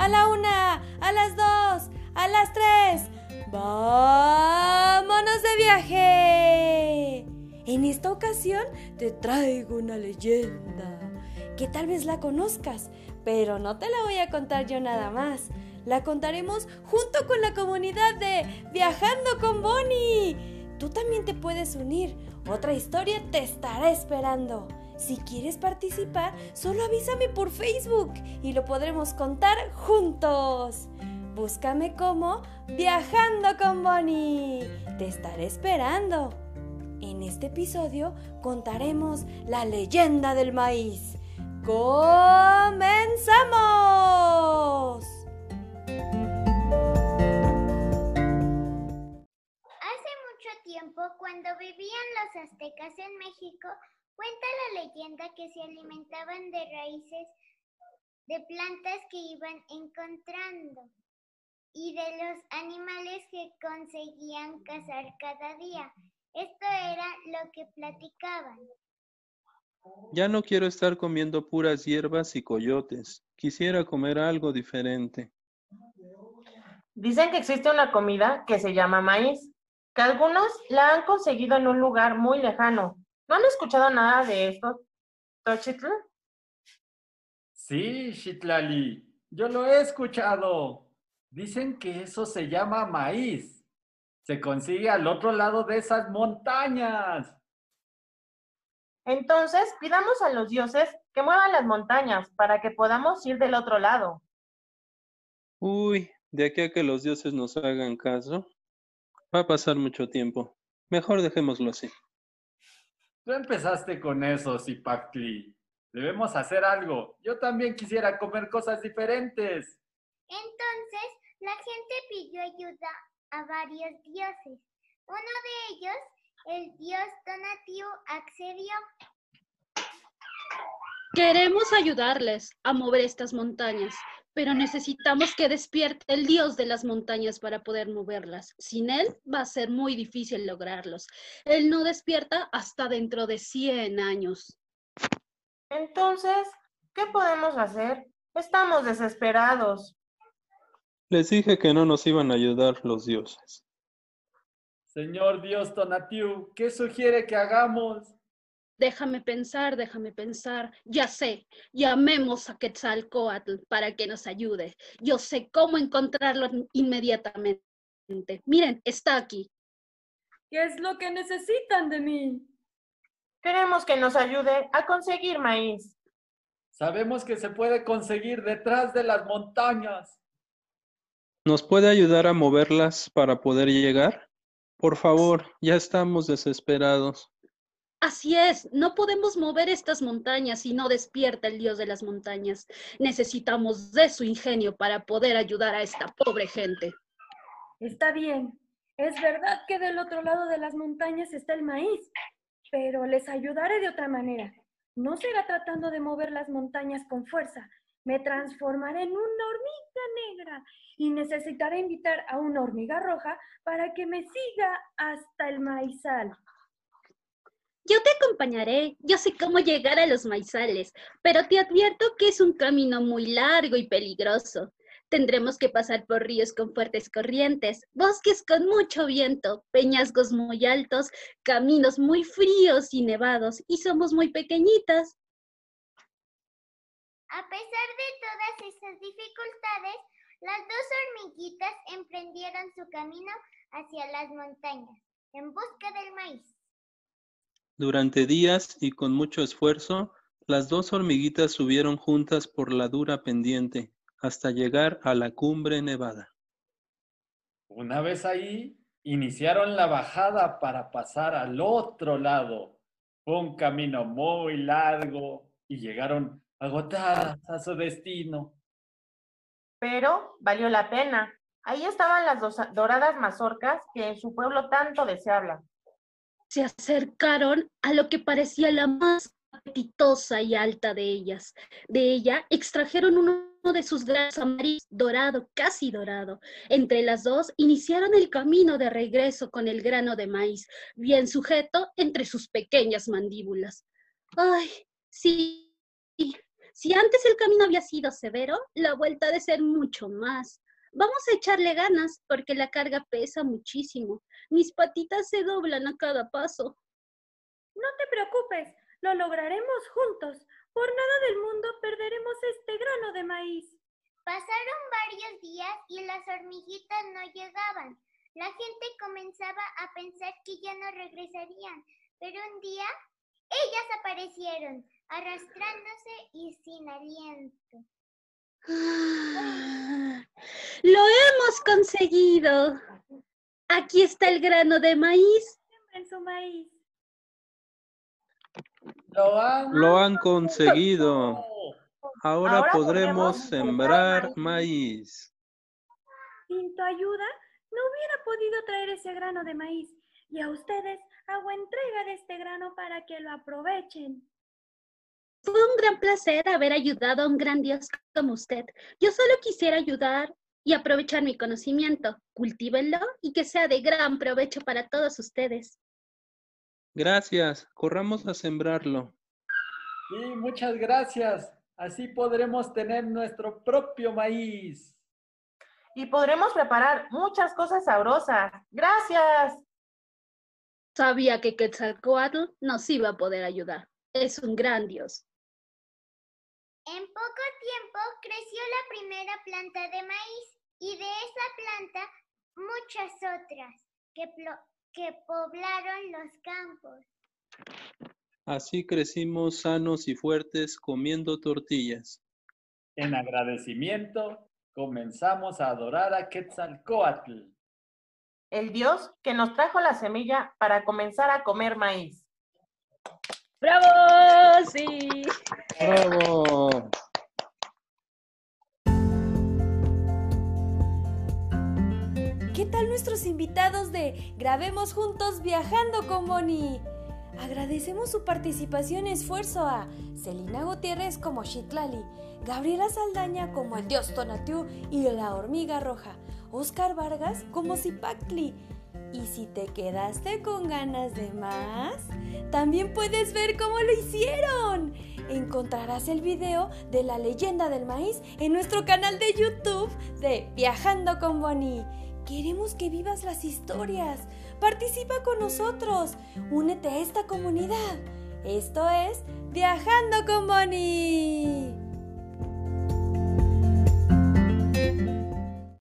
a la una, a las dos, a las tres. ¡Vámonos de viaje! En esta ocasión te traigo una leyenda que tal vez la conozcas, pero no te la voy a contar yo nada más. La contaremos junto con la comunidad de Viajando con Bonnie. Tú también te puedes unir. Otra historia te estará esperando. Si quieres participar, solo avísame por Facebook y lo podremos contar juntos. Búscame como Viajando con Bonnie. Te estaré esperando. En este episodio contaremos la leyenda del maíz. ¡Comenzamos! Hace mucho tiempo, cuando vivían los aztecas en México, cuenta la leyenda que se alimentaban de raíces de plantas que iban encontrando y de los animales que conseguían cazar cada día. Esto era lo que platicaban. Ya no quiero estar comiendo puras hierbas y coyotes. Quisiera comer algo diferente. Dicen que existe una comida que se llama maíz, que algunos la han conseguido en un lugar muy lejano. ¿No han escuchado nada de esto, Tochitl? Sí, Shitlali, yo lo he escuchado. Dicen que eso se llama maíz. Se consigue al otro lado de esas montañas. Entonces, pidamos a los dioses que muevan las montañas para que podamos ir del otro lado. Uy, de aquí a que los dioses nos hagan caso, va a pasar mucho tiempo. Mejor dejémoslo así. Tú empezaste con eso, Zipactli. Debemos hacer algo. Yo también quisiera comer cosas diferentes. Entonces, la gente pidió ayuda a varios dioses. Uno de ellos, el dios Tonatiuh, accedió. Queremos ayudarles a mover estas montañas, pero necesitamos que despierte el dios de las montañas para poder moverlas. Sin él va a ser muy difícil lograrlos. Él no despierta hasta dentro de 100 años. Entonces, ¿qué podemos hacer? Estamos desesperados. Les dije que no nos iban a ayudar los dioses. Señor Dios Tonatiuh, ¿qué sugiere que hagamos? Déjame pensar, déjame pensar. Ya sé, llamemos a Quetzalcoatl para que nos ayude. Yo sé cómo encontrarlo inmediatamente. Miren, está aquí. ¿Qué es lo que necesitan de mí? Queremos que nos ayude a conseguir maíz. Sabemos que se puede conseguir detrás de las montañas. ¿Nos puede ayudar a moverlas para poder llegar? Por favor, ya estamos desesperados. Así es, no podemos mover estas montañas si no despierta el dios de las montañas. Necesitamos de su ingenio para poder ayudar a esta pobre gente. Está bien. Es verdad que del otro lado de las montañas está el maíz, pero les ayudaré de otra manera. No será tratando de mover las montañas con fuerza. Me transformaré en una hormiga negra y necesitaré invitar a una hormiga roja para que me siga hasta el maizal. Yo te acompañaré, yo sé cómo llegar a los maizales, pero te advierto que es un camino muy largo y peligroso. Tendremos que pasar por ríos con fuertes corrientes, bosques con mucho viento, peñascos muy altos, caminos muy fríos y nevados, y somos muy pequeñitas. A pesar de todas esas dificultades, las dos hormiguitas emprendieron su camino hacia las montañas en busca del maíz. Durante días y con mucho esfuerzo, las dos hormiguitas subieron juntas por la dura pendiente hasta llegar a la cumbre nevada. Una vez ahí, iniciaron la bajada para pasar al otro lado. Fue un camino muy largo y llegaron agotadas a su destino. Pero valió la pena. Ahí estaban las dos doradas mazorcas que en su pueblo tanto deseaban. Se acercaron a lo que parecía la más apetitosa y alta de ellas. De ella extrajeron uno de sus granos amarillos, dorado, casi dorado. Entre las dos iniciaron el camino de regreso con el grano de maíz, bien sujeto entre sus pequeñas mandíbulas. ¡Ay! Sí, Si antes el camino había sido severo, la vuelta ha de ser mucho más. Vamos a echarle ganas porque la carga pesa muchísimo. Mis patitas se doblan a cada paso. No te preocupes, lo lograremos juntos. Por nada del mundo perderemos este grano de maíz. Pasaron varios días y las hormiguitas no llegaban. La gente comenzaba a pensar que ya no regresarían, pero un día ellas aparecieron, arrastrándose y sin aliento. ¡Lo hemos conseguido! Aquí está el grano de maíz. En su maíz. Lo han, Lo han conseguido. Ahora, Ahora podremos podremos sembrar sembrar maíz. Sin tu ayuda, no hubiera podido traer ese grano de maíz. Y a ustedes hago entrega de este grano para que lo aprovechen. Fue un gran placer haber ayudado a un gran Dios como usted. Yo solo quisiera ayudar y aprovechar mi conocimiento. Cultívenlo y que sea de gran provecho para todos ustedes. Gracias. Corramos a sembrarlo. Sí, muchas gracias. Así podremos tener nuestro propio maíz. Y podremos preparar muchas cosas sabrosas. Gracias. Sabía que Quetzalcoatl nos iba a poder ayudar. Es un gran Dios. En poco tiempo creció la primera planta de maíz y de esa planta muchas otras que, poblaron los campos. Así crecimos sanos y fuertes comiendo tortillas. En agradecimiento, comenzamos a adorar a Quetzalcoatl. El Dios que nos trajo la semilla para comenzar a comer maíz. ¡Bravo! Sí. ¡Bravo! ¿Qué tal nuestros invitados de Grabemos Juntos Viajando con Bonnie? Agradecemos su participación y esfuerzo a Celina Gutiérrez como Shitlali, Gabriela Saldaña como el dios Tonatiuh y la hormiga roja, Oscar Vargas como Zipactli. Y si te quedaste con ganas de más, también puedes ver cómo lo hicieron. Encontrarás el video de la leyenda del maíz en nuestro canal de YouTube de Viajando con Bonnie. Queremos que vivas las historias. Participa con nosotros. Únete a esta comunidad. Esto es Viajando con Bonnie.